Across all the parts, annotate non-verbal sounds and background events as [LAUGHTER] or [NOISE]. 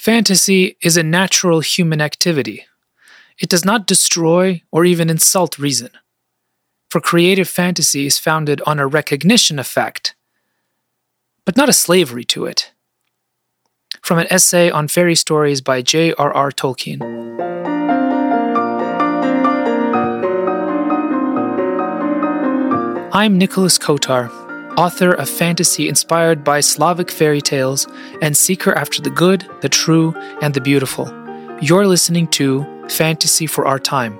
Fantasy is a natural human activity. It does not destroy or even insult reason. For creative fantasy is founded on a recognition of fact, but not a slavery to it. From an essay on fairy stories by J.R.R. Tolkien. I'm Nicholas Kotar, author of fantasy inspired by Slavic fairy tales and seeker after the good, the true, and the beautiful. You're listening to Fantasy for Our Time.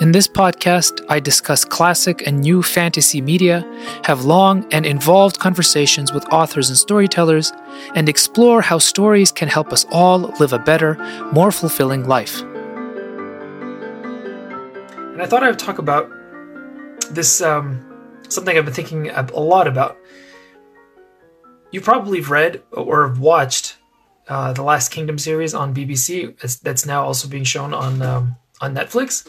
In this podcast, I discuss classic and new fantasy media, have long and involved conversations with authors and storytellers, and explore how stories can help us all live a better, more fulfilling life. And I thought I would talk about this um, something I've been thinking a lot about. You probably have read or have watched uh, the Last Kingdom series on BBC. That's now also being shown on um, on Netflix.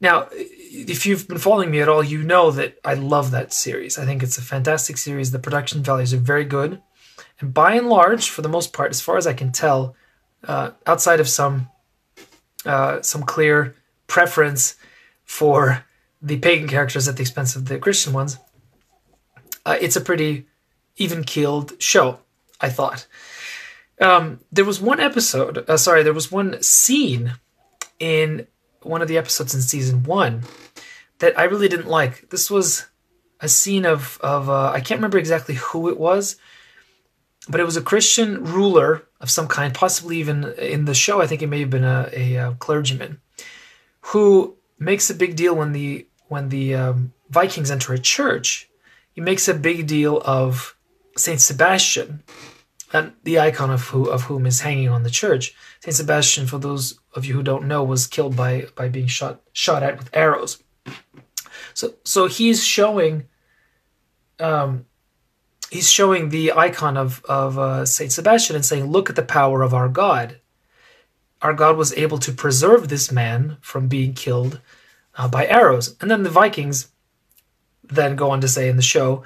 Now, if you've been following me at all, you know that I love that series. I think it's a fantastic series. The production values are very good, and by and large, for the most part, as far as I can tell, uh, outside of some uh, some clear preference for the pagan characters at the expense of the Christian ones, uh, it's a pretty even keeled show, I thought. Um, there was one episode, uh, sorry, there was one scene in one of the episodes in season one that I really didn't like. This was a scene of, of uh, I can't remember exactly who it was, but it was a Christian ruler of some kind, possibly even in the show, I think it may have been a, a, a clergyman, who makes a big deal when the when the um, Vikings enter a church, he makes a big deal of Saint Sebastian, and the icon of who of whom is hanging on the church. Saint Sebastian, for those of you who don't know, was killed by by being shot shot at with arrows. So so he's showing. Um, he's showing the icon of of uh, Saint Sebastian and saying, "Look at the power of our God. Our God was able to preserve this man from being killed uh, by arrows. And then the Vikings then go on to say in the show,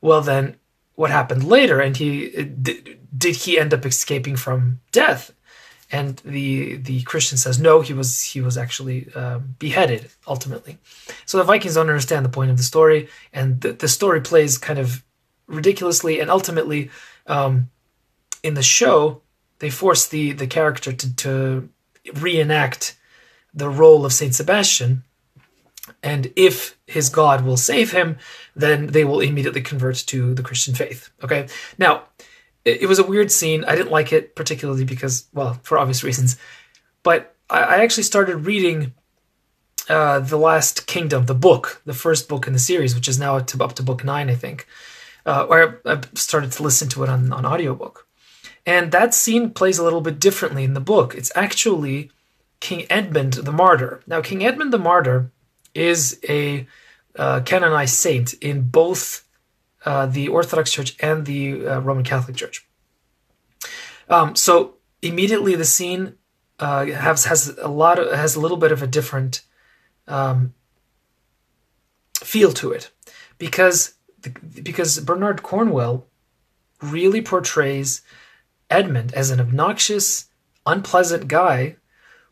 well, then what happened later? And he did, did he end up escaping from death? And the the Christian says no, he was he was actually uh, beheaded ultimately. So the Vikings don't understand the point of the story, and the, the story plays kind of ridiculously, and ultimately, um, in the show, they force the the character to, to reenact the role of Saint Sebastian, and if his God will save him, then they will immediately convert to the Christian faith. Okay, now it, was a weird scene. I didn't like it particularly because, well, for obvious reasons, but I, actually started reading. Uh, the Last Kingdom, the book, the first book in the series, which is now up to, up to book nine, I think, uh, where I started to listen to it on, on audiobook. And that scene plays a little bit differently in the book. It's actually King Edmund the Martyr. Now, King Edmund the Martyr is a uh, canonized saint in both uh, the Orthodox Church and the uh, Roman Catholic Church. Um, so immediately the scene uh, has has a lot of, has a little bit of a different um, feel to it because because Bernard Cornwell really portrays Edmund as an obnoxious, unpleasant guy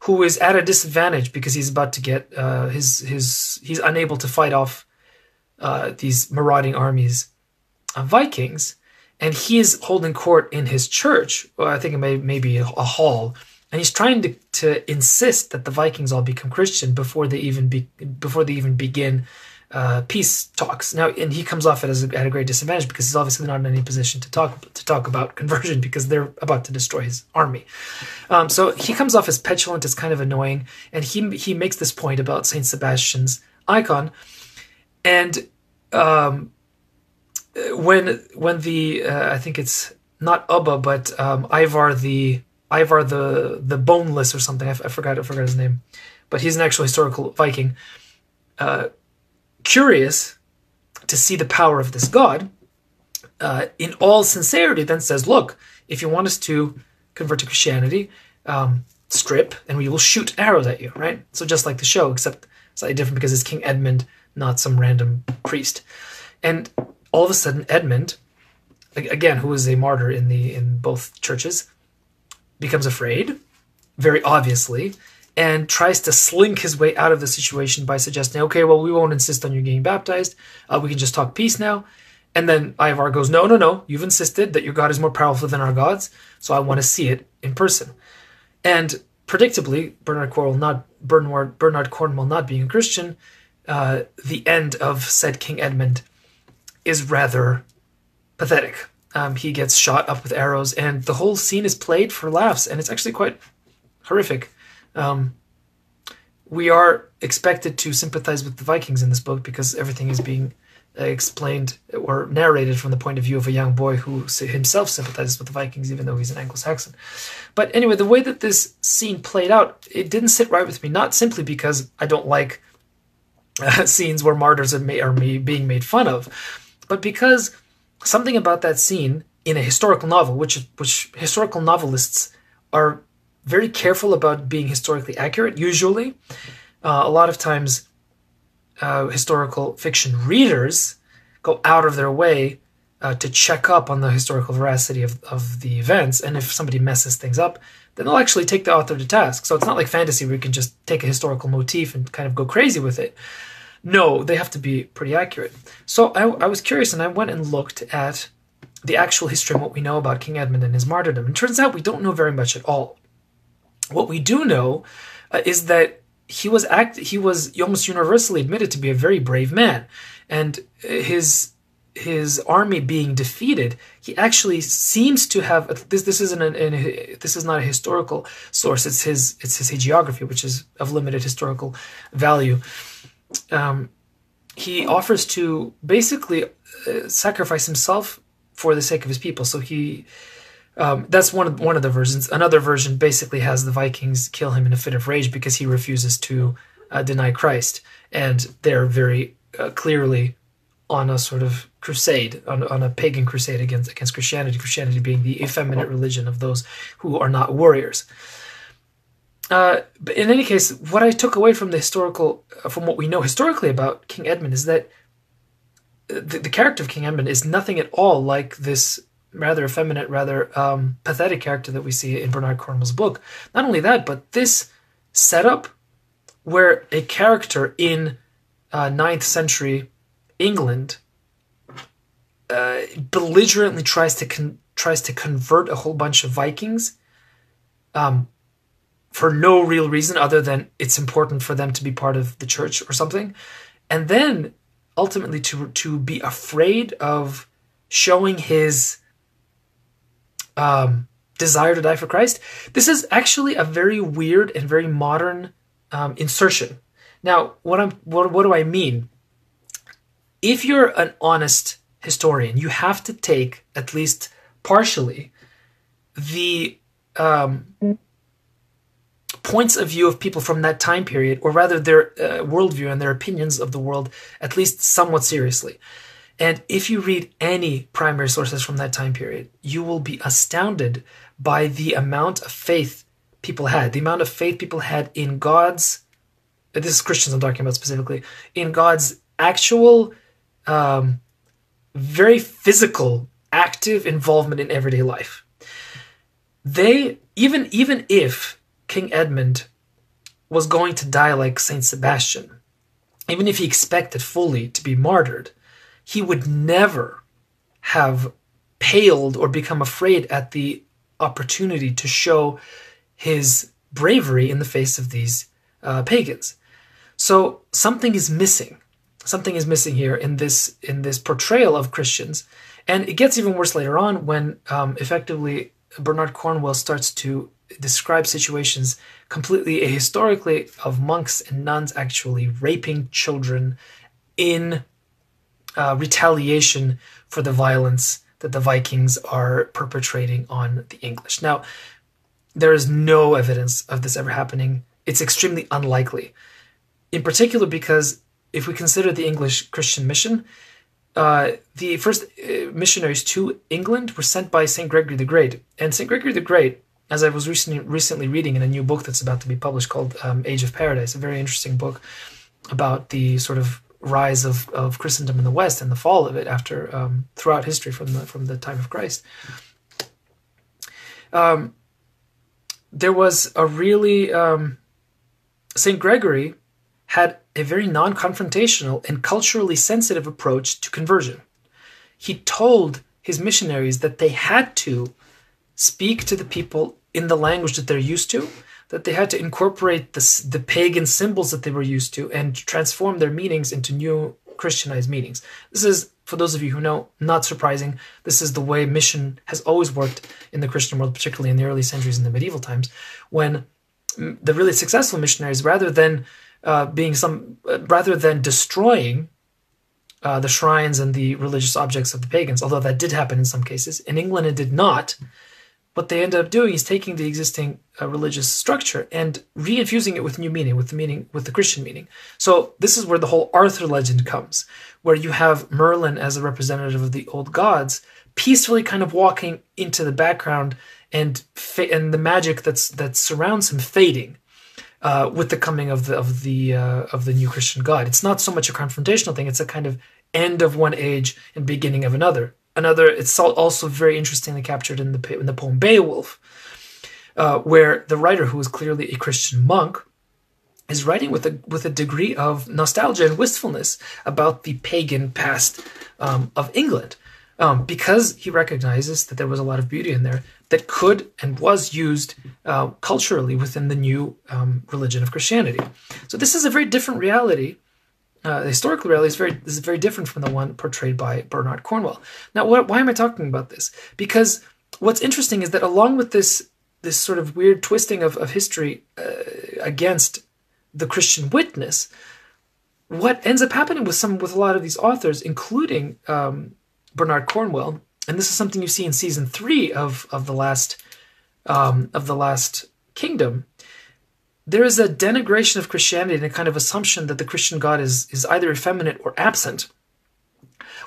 who is at a disadvantage because he's about to get uh, his his he's unable to fight off uh, these marauding armies of Vikings, and he is holding court in his church. Well, I think it may maybe a, hall, and he's trying to, to insist that the Vikings all become Christian before they even be before they even begin uh, peace talks. Now, and he comes off as a, at a great disadvantage because he's obviously not in any position to talk to talk about [LAUGHS] conversion because they're about to destroy his army. Um, so he comes off as petulant, as kind of annoying, and he he makes this point about Saint Sebastian's icon, and um, when when the uh, I think it's not Ubba but um, Ivar the Ivar the the boneless or something I, f- I forgot I forgot his name, but he's an actual historical Viking. Uh, curious to see the power of this God, uh, in all sincerity, then says, Look, if you want us to convert to Christianity, um, strip, and we will shoot arrows at you, right? So just like the show, except slightly different because it's King Edmund, not some random priest. And all of a sudden, Edmund, again, who is a martyr in the in both churches, becomes afraid, very obviously, and tries to slink his way out of the situation by suggesting, okay, well, we won't insist on you getting baptized. Uh, we can just talk peace now. And then Ivar goes, no, no, no. You've insisted that your God is more powerful than our gods, so I want to see it in person. And predictably, Bernard Cornwell not Bernard, Bernard Cornwell not being a Christian, uh, the end of said King Edmund is rather pathetic. Um, he gets shot up with arrows, and the whole scene is played for laughs, and it's actually quite horrific. Um, we are expected to sympathize with the Vikings in this book because everything is being uh, explained or narrated from the point of view of a young boy who himself sympathizes with the Vikings, even though he's an Anglo-Saxon. But anyway, the way that this scene played out, it didn't sit right with me. Not simply because I don't like uh, [LAUGHS] scenes where martyrs are, are being made fun of, but because something about that scene in a historical novel, which which historical novelists are very careful about being historically accurate. Usually, uh, a lot of times, uh, historical fiction readers go out of their way uh, to check up on the historical veracity of, of the events. And if somebody messes things up, then they'll actually take the author to task. So it's not like fantasy where you can just take a historical motif and kind of go crazy with it. No, they have to be pretty accurate. So I, I was curious and I went and looked at the actual history and what we know about King Edmund and his martyrdom. And turns out we don't know very much at all. What we do know uh, is that he was act he was almost universally admitted to be a very brave man, and his his army being defeated, he actually seems to have this. This isn't an, an, this is not a historical source. It's his it's his hagiography, which is of limited historical value. Um, he offers to basically uh, sacrifice himself for the sake of his people. So he um, that's one of one of the versions. Another version basically has the Vikings kill him in a fit of rage because he refuses to uh, deny Christ, and they're very uh, clearly on a sort of crusade, on, on a pagan crusade against against Christianity. Christianity being the effeminate religion of those who are not warriors. Uh, but in any case, what I took away from the historical, uh, from what we know historically about King Edmund, is that uh, the, the character of King Edmund is nothing at all like this rather effeminate, rather um, pathetic character that we see in Bernard Cornwell's book. Not only that, but this setup where a character in uh, 9th century England uh, belligerently tries to con- tries to convert a whole bunch of Vikings um, for no real reason other than it's important for them to be part of the church or something, and then ultimately to to be afraid of showing his um, desire to die for Christ. This is actually a very weird and very modern um, insertion. Now, what I'm what, what do I mean? If you're an honest historian, you have to take at least partially the um, points of view of people from that time period, or rather their uh, worldview and their opinions of the world, at least somewhat seriously. And if you read any primary sources from that time period, you will be astounded by the amount of faith people had, the amount of faith people had in God's, this is Christians I'm talking about specifically, in God's actual, um, very physical, active involvement in everyday life. They, even, even if King Edmund was going to die like Saint Sebastian, even if he expected fully to be martyred, he would never have paled or become afraid at the opportunity to show his bravery in the face of these uh, pagans. So something is missing. Something is missing here in this in this portrayal of Christians, and it gets even worse later on when um, effectively Bernard Cornwell starts to describe situations completely historically of monks and nuns actually raping children in uh, retaliation for the violence that the Vikings are perpetrating on the English. Now, there is no evidence of this ever happening. It's extremely unlikely, in particular because if we consider the English Christian mission, uh, the first uh, missionaries to England were sent by St. Gregory the Great. And St. Gregory the Great, as I was recently, recently reading in a new book that's about to be published called um, Age of Paradise, a very interesting book about the sort of rise of, of Christendom in the West and the fall of it after um, throughout history from the from the time of Christ. Um, there was a really um, Saint Gregory had a very non-confrontational and culturally sensitive approach to conversion. He told his missionaries that they had to speak to the people in the language that they're used to, that they had to incorporate the, the pagan symbols that they were used to and transform their meanings into new Christianized meanings. This is, for those of you who know, not surprising. This is the way mission has always worked in the Christian world, particularly in the early centuries in the medieval times, when the really successful missionaries, rather than uh, being some, uh, rather than destroying uh, the shrines and the religious objects of the pagans, although that did happen in some cases, in England it did not what they ended up doing is taking the existing uh, religious structure and reinfusing it with new meaning, with the meaning, with the Christian meaning. So this is where the whole Arthur legend comes, where you have Merlin as a representative of the old gods, peacefully kind of walking into the background, and fa- and the magic that's that surrounds him fading. Uh, with the coming of the of the uh, of the new Christian God, it's not so much a confrontational thing; it's a kind of end of one age and beginning of another another it's also very interestingly captured in the in the poem Beowulf, uh, where the writer, who is clearly a Christian monk, is writing with a with a degree of nostalgia and wistfulness about the pagan past um, of England, um, because he recognizes that there was a lot of beauty in there that could and was used uh, culturally within the new um, religion of Christianity. So this is a very different reality uh, historical is very this is very different from the one portrayed by Bernard Cornwell. Now, what, why am I talking about this? Because what's interesting is that along with this this sort of weird twisting of, of history uh, against the Christian witness, what ends up happening with some with a lot of these authors, including um, Bernard Cornwell, and this is something you see in season three of of the last um, of the last kingdom, there is a denigration of Christianity and a kind of assumption that the Christian God is, is either effeminate or absent.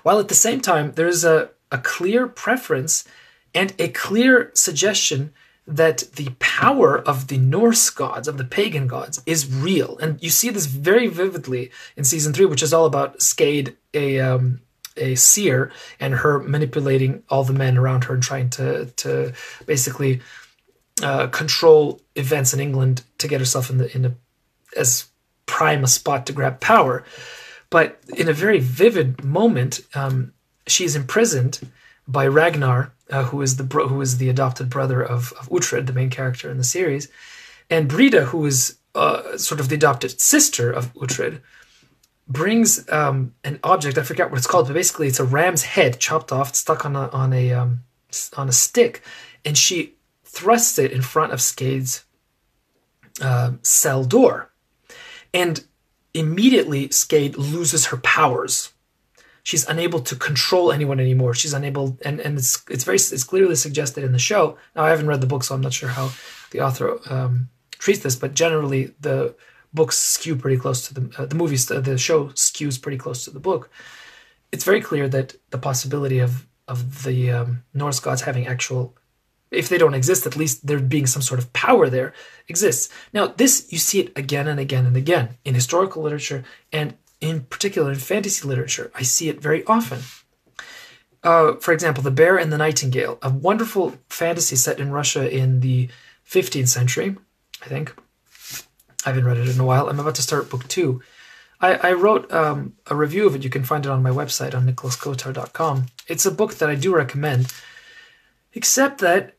While at the same time, there is a, a clear preference and a clear suggestion that the power of the Norse gods, of the pagan gods, is real. And you see this very vividly in season three, which is all about Skade, a um, a seer, and her manipulating all the men around her and trying to to basically uh, control events in England to get herself in the in a as prime a spot to grab power. But in a very vivid moment, um, she is imprisoned by Ragnar, uh, who is the bro- who is the adopted brother of, of Uhtred, the main character in the series, and Brida, who is uh, sort of the adopted sister of Uhtred, brings um, an object. I forget what it's called, but basically it's a ram's head chopped off, stuck on a on a um, on a stick, and she thrusts it in front of Skade's uh, cell door. And immediately, Skade loses her powers. She's unable to control anyone anymore. She's unable, and, and it's it's very it's clearly suggested in the show. Now I haven't read the book, so I'm not sure how the author um, treats this, but generally the books skew pretty close to the uh, the movies. The, the show skews pretty close to the book. It's very clear that the possibility of of the um, Norse gods having actual if they don't exist, at least there being some sort of power there exists. Now, this you see it again and again and again in historical literature and in particular in fantasy literature. I see it very often. Uh, for example, The Bear and the Nightingale, a wonderful fantasy set in Russia in the 15th century, I think. I haven't read it in a while. I'm about to start book two. I, I wrote um, a review of it. You can find it on my website on nicholaskotar.com. It's a book that I do recommend, except that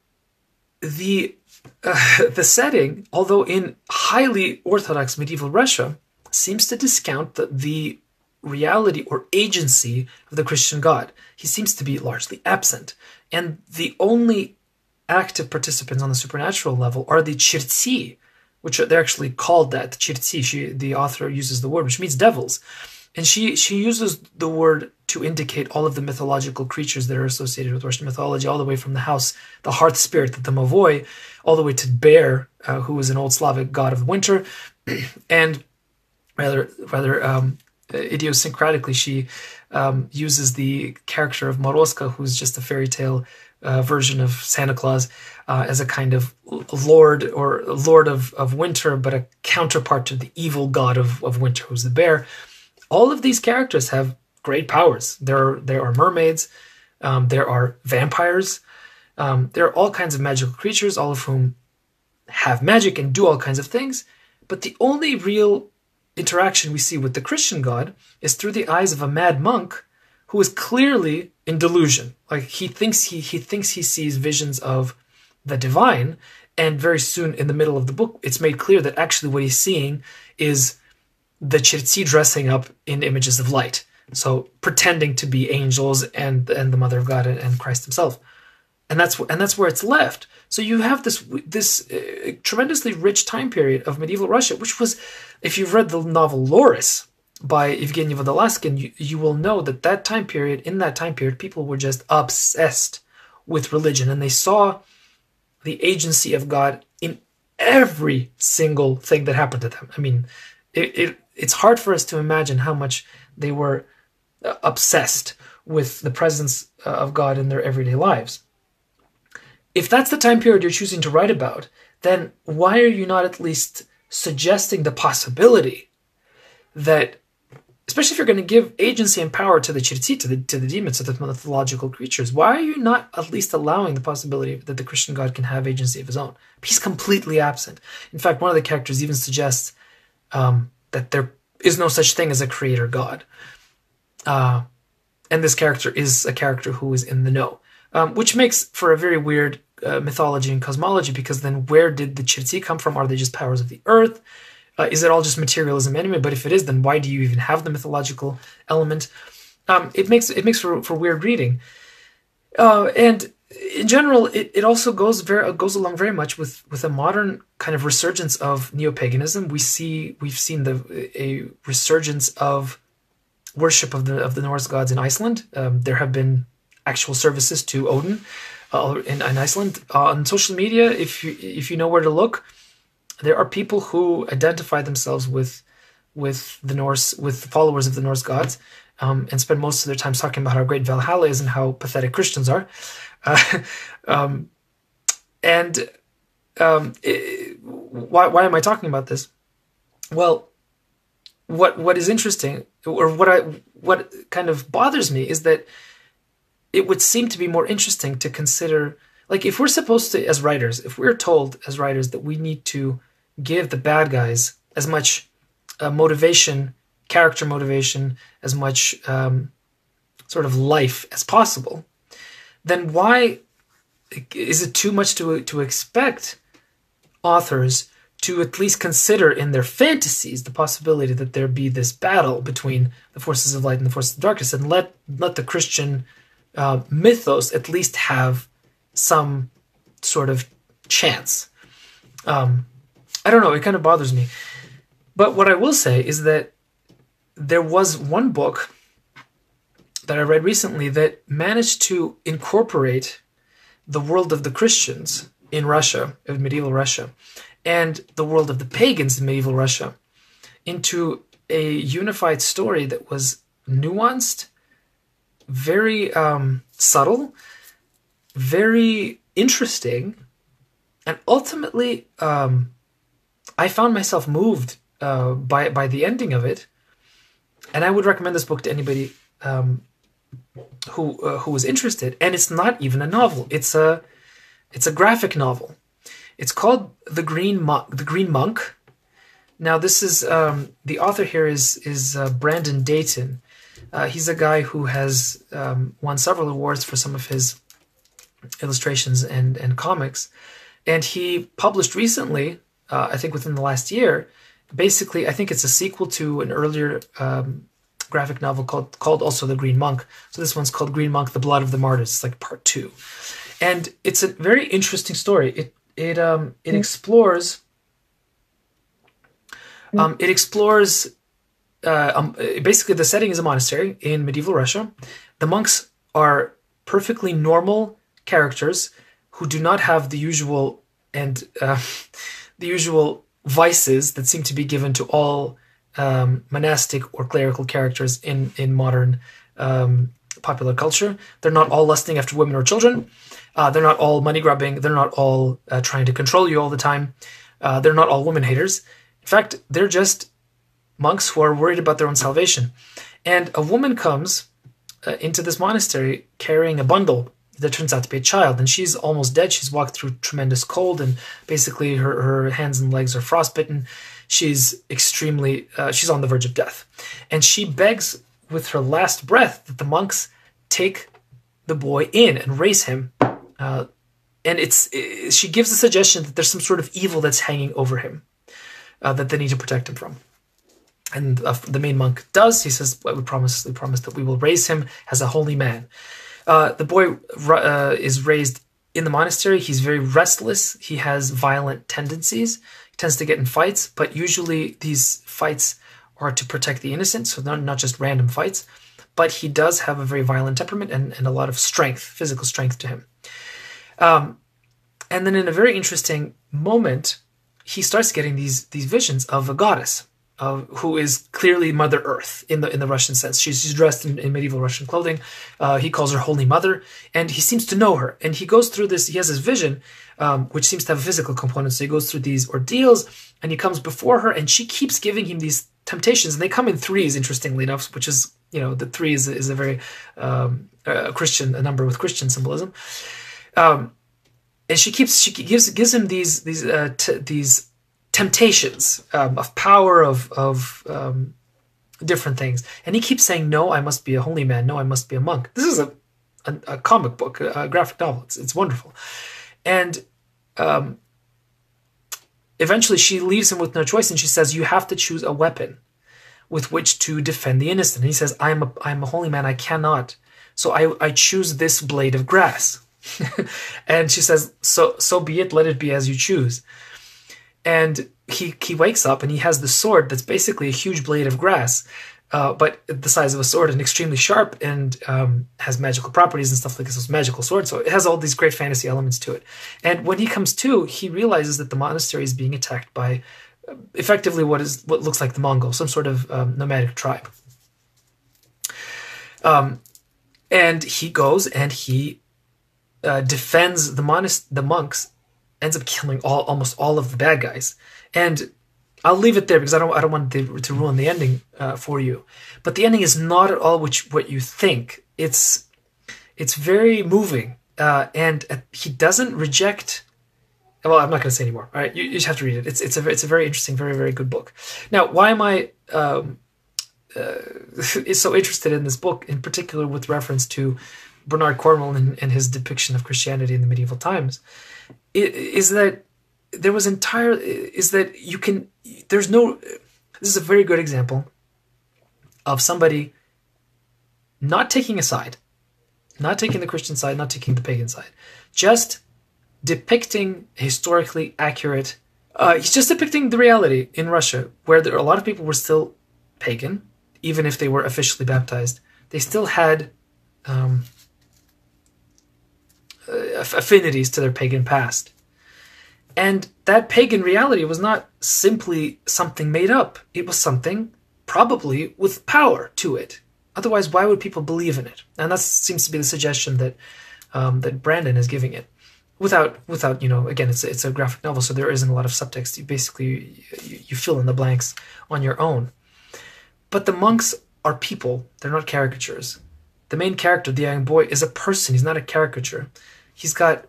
the uh, [LAUGHS] the setting, although in highly orthodox medieval Russia, seems to discount the, the reality or agency of the Christian God. He seems to be largely absent, and the only active participants on the supernatural level are the chirtsi, which are, they're actually called that. Chirtsi, the author uses the word, which means devils, and she she uses the word to indicate all of the mythological creatures that are associated with Russian mythology, all the way from the house, the hearth spirit, the Domovoi, all the way to Bear, uh, who is an old Slavic god of winter, [CLEARS THROAT] and rather rather um, idiosyncratically, she um, uses the character of Morozka, who's just a fairy tale uh, version of Santa Claus, uh, as a kind of lord or lord of, of winter, but a counterpart to the evil god of, of winter, who's the bear. All of these characters have great powers. There are, there are mermaids, um, there are vampires, um, there are all kinds of magical creatures, all of whom have magic and do all kinds of things. But the only real interaction we see with the Christian God is through the eyes of a mad monk who is clearly in delusion. Like he thinks he he thinks he sees visions of the divine, and very soon in the middle of the book, it's made clear that actually what he's seeing is the Chirtsi dressing up in images of light. So pretending to be angels and and the Mother of God and, Christ Himself, and that's and that's where it's left. So you have this this uh, tremendously rich time period of medieval Russia, which was, if you've read the novel Laurus by Evgeny Vodolazkin, you, you will know that that time period, in that time period, people were just obsessed with religion, and they saw the agency of God in every single thing that happened to them. I mean, it, it it's hard for us to imagine how much they were uh, obsessed with the presence uh, of God in their everyday lives. If that's the time period you're choosing to write about, then why are you not at least suggesting the possibility that especially if you're going to give agency and power to the chirtsi, to the, to the demons, to the mythological creatures, why are you not at least allowing the possibility that the Christian God can have agency of his own? He's completely absent. In fact, one of the characters even suggests um, that there is no such thing as a creator God. Uh, and this character is a character who is in the know, um, which makes for a very weird uh, mythology and cosmology because then where did the chirtsi come from? Are they just powers of the earth? Uh, is it all just materialism anyway? But if it is, then why do you even have the mythological element? Um, it makes it makes for, for weird reading, uh, and in general, it, it also goes very goes along very much with with a modern kind of resurgence of neo paganism. We see we've seen the a resurgence of worship of the of the Norse gods in Iceland. Um, there have been actual services to Odin uh, in, in, Iceland uh, on social media. If you if you know where to look, there are people who identify themselves with with the Norse, with followers of the Norse gods, um, and spend most of their time talking about how great Valhalla is and how pathetic Christians are. Uh, [LAUGHS] um, and um, it, why, why am I talking about this? Well, what what is interesting, or what I what kind of bothers me, is that it would seem to be more interesting to consider, like, if we're supposed to, as writers, if we're told as writers that we need to give the bad guys as much uh, motivation, character motivation, as much um, sort of life as possible, then why is it too much to to expect authors to at least consider in their fantasies the possibility that there be this battle between the forces of light and the forces of darkness, and let let the Christian uh, mythos at least have some sort of chance. Um, I don't know. It kind of bothers me. But what I will say is that there was one book that I read recently that managed to incorporate the world of the Christians in Russia, of medieval Russia, and the world of the pagans in medieval Russia into a unified story that was nuanced, very um, subtle, very interesting, and ultimately um, I found myself moved uh, by by the ending of it, and I would recommend this book to anybody um, who uh, who is interested. And it's not even a novel; it's a it's a graphic novel. It's called the Green Monk. The Green Monk. Now, this is um, the author here is is uh, Brandon Dayton. Uh, he's a guy who has um, won several awards for some of his illustrations and and comics, and he published recently uh, I think within the last year. Basically, I think it's a sequel to an earlier um, graphic novel called called also The Green Monk. So this one's called Green Monk: The Blood of the Martyrs. It's like part two, and it's a very interesting story. It it um it mm. explores mm. um it explores uh, um, basically the setting is a monastery in medieval Russia. The monks are perfectly normal characters who do not have the usual and uh, [LAUGHS] the usual vices that seem to be given to all um, monastic or clerical characters in in modern um, popular culture. They're not all lusting after women or children. Uh, they're not all money grubbing. They're not all uh, trying to control you all the time. Uh, they're not all woman haters. In fact, they're just monks who are worried about their own salvation. And a woman comes uh, into this monastery carrying a bundle. That turns out to be a child, and she's almost dead. She's walked through tremendous cold, and basically her, her hands and legs are frostbitten. She's extremely, uh, she's on the verge of death. And she begs with her last breath that the monks take the boy in and raise him. Uh, and it's it, she gives a suggestion that there's some sort of evil that's hanging over him uh, that they need to protect him from. And uh, the main monk does. He says, "We promise, we promise that we will raise him as a holy man." Uh, the boy uh, is raised in the monastery. He's very restless. He has violent tendencies. He tends to get in fights, but usually these fights are to protect the innocent, so not not just random fights. But he does have a very violent temperament and, and a lot of strength, physical strength to him. Um, and then in a very interesting moment, he starts getting these these visions of a goddess, who is clearly Mother Earth in the in the Russian sense. She's, she's dressed in, in, medieval Russian clothing. Uh, he calls her Holy Mother, and he seems to know her. And he goes through this. He has this vision, um, which seems to have a physical component. So he goes through these ordeals, and he comes before her, and she keeps giving him these temptations, and they come in threes. Interestingly enough, which is you know the three is, is a very um, a Christian a number with Christian symbolism. Um, and she keeps she gives gives him these these uh, t- these temptations um, of power of of um, different things, and he keeps saying, "No, I must be a holy man. No, I must be a monk." This is a a, a comic book, a, a, graphic novel. It's it's wonderful, and um, eventually she leaves him with no choice, and she says, "You have to choose a weapon." With which to defend the innocent. And he says, I'm a, I'm a holy man, I cannot. So I, I choose this blade of grass. [LAUGHS] and she says, "So so be it. Let it be as you choose." And he he wakes up and he has the sword that's basically a huge blade of grass, uh, but the size of a sword and extremely sharp and um, has magical properties and stuff like this. It's magical sword, so it has all these great fantasy elements to it. And when he comes to, he realizes that the monastery is being attacked by uh, effectively what is what looks like the Mongols, some sort of um, nomadic tribe. Um, and he goes and he uh, defends the monast- the monks, ends up killing all almost all of the bad guys. And I'll leave it there because I don't I don't want to, to ruin the ending uh, for you. But the ending is not at all which what you think. It's it's very moving, uh, and uh, he doesn't reject. Well, I'm not going to say anymore. All right, you, you, just have to read it. It's it's a it's a very interesting, very very good book. Now, why am I um, uh, [LAUGHS] so interested in this book in particular with reference to Bernard Cornwell and, and his depiction of Christianity in the medieval times is that there was entire is that you can there's no this is a very good example of somebody not taking a side not taking the christian side not taking the pagan side just depicting historically accurate uh, he's just depicting the reality in russia where there, a lot of people were still pagan even if they were officially baptized. They still had um, affinities to their pagan past. And that pagan reality was not simply something made up, it was something probably with power to it. Otherwise, why would people believe in it? And that seems to be the suggestion that um, that Brandon is giving it, without without you know again it's it's a graphic novel, so there isn't a lot of subtext. You basically you, you fill in the blanks on your own. But the monks are people; they're not caricatures. The main character, the young boy, is a person. He's not a caricature he's got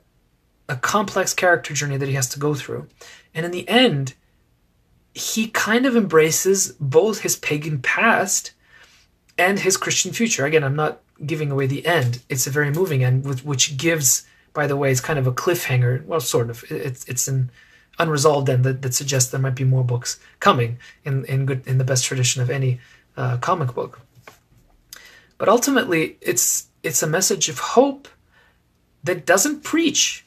a complex character journey that he has to go through. And in the end, he kind of embraces both his pagan past and his Christian future. Again, I'm not giving away the end. It's a very moving end, which gives, by the way, it's kind of a cliffhanger. Well, sort of. It's it's an unresolved end that, that suggests there might be more books coming in in good in the best tradition of any uh, comic book. But ultimately, it's it's a message of hope that doesn't preach.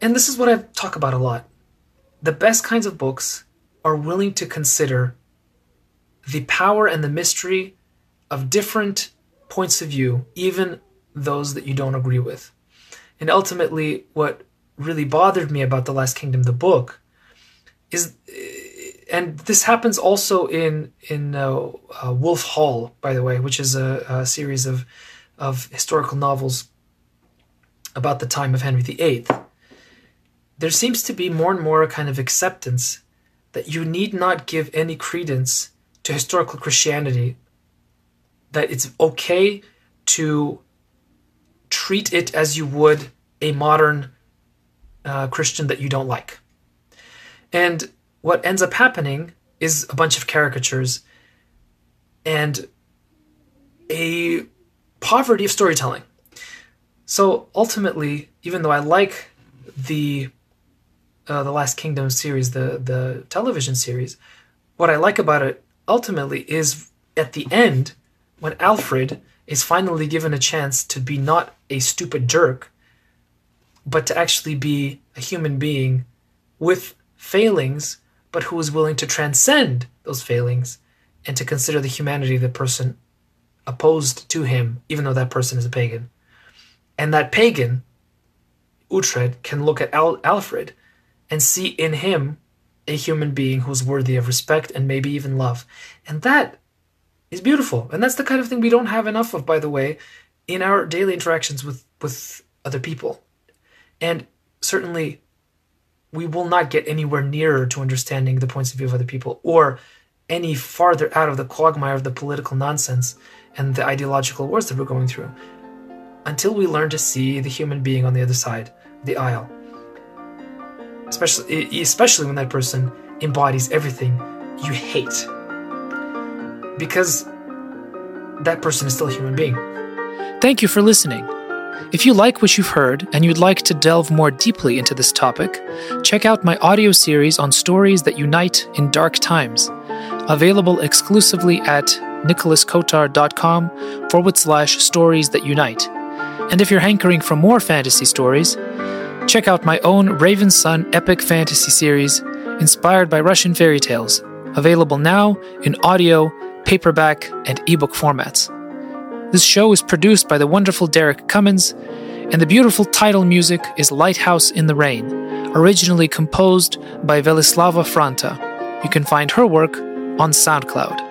And this is what I talk about a lot. The best kinds of books are willing to consider the power and the mystery of different points of view, even those that you don't agree with. And ultimately, what really bothered me about The Last Kingdom, the book, is, and this happens also in in uh, uh, Wolf Hall, by the way, which is a, a series of of historical novels about the time of Henry VIII, there seems to be more and more a kind of acceptance that you need not give any credence to historical Christianity, that it's okay to treat it as you would a modern uh, Christian that you don't like. And what ends up happening is a bunch of caricatures and a poverty of storytelling. So ultimately, even though I like the uh, the Last Kingdom series, the the television series, what I like about it ultimately is at the end when Alfred is finally given a chance to be not a stupid jerk, but to actually be a human being with failings, but who is willing to transcend those failings and to consider the humanity of the person opposed to him, even though that person is a pagan. And that pagan, Uhtred, can look at Al- Alfred and see in him a human being who's worthy of respect and maybe even love. And that is beautiful. And that's the kind of thing we don't have enough of, by the way, in our daily interactions with, with other people. And certainly, we will not get anywhere nearer to understanding the points of view of other people or any farther out of the quagmire of the political nonsense and the ideological wars that we're going through until we learn to see the human being on the other side the aisle. Especially, especially when that person embodies everything you hate. Because that person is still a human being. Thank you for listening. If you like what you've heard and you'd like to delve more deeply into this topic, check out my audio series on stories that unite in dark times, available exclusively at nicholaskotar.com forward slash stories that unite. And if you're hankering for more fantasy stories, check out my own Raven Son epic fantasy series inspired by Russian fairy tales, available now in audio, paperback, and ebook formats. This show is produced by the wonderful Derek Cummins, and the beautiful title music is Lighthouse in the Rain, originally composed by Velislava Franta. You can find her work on SoundCloud.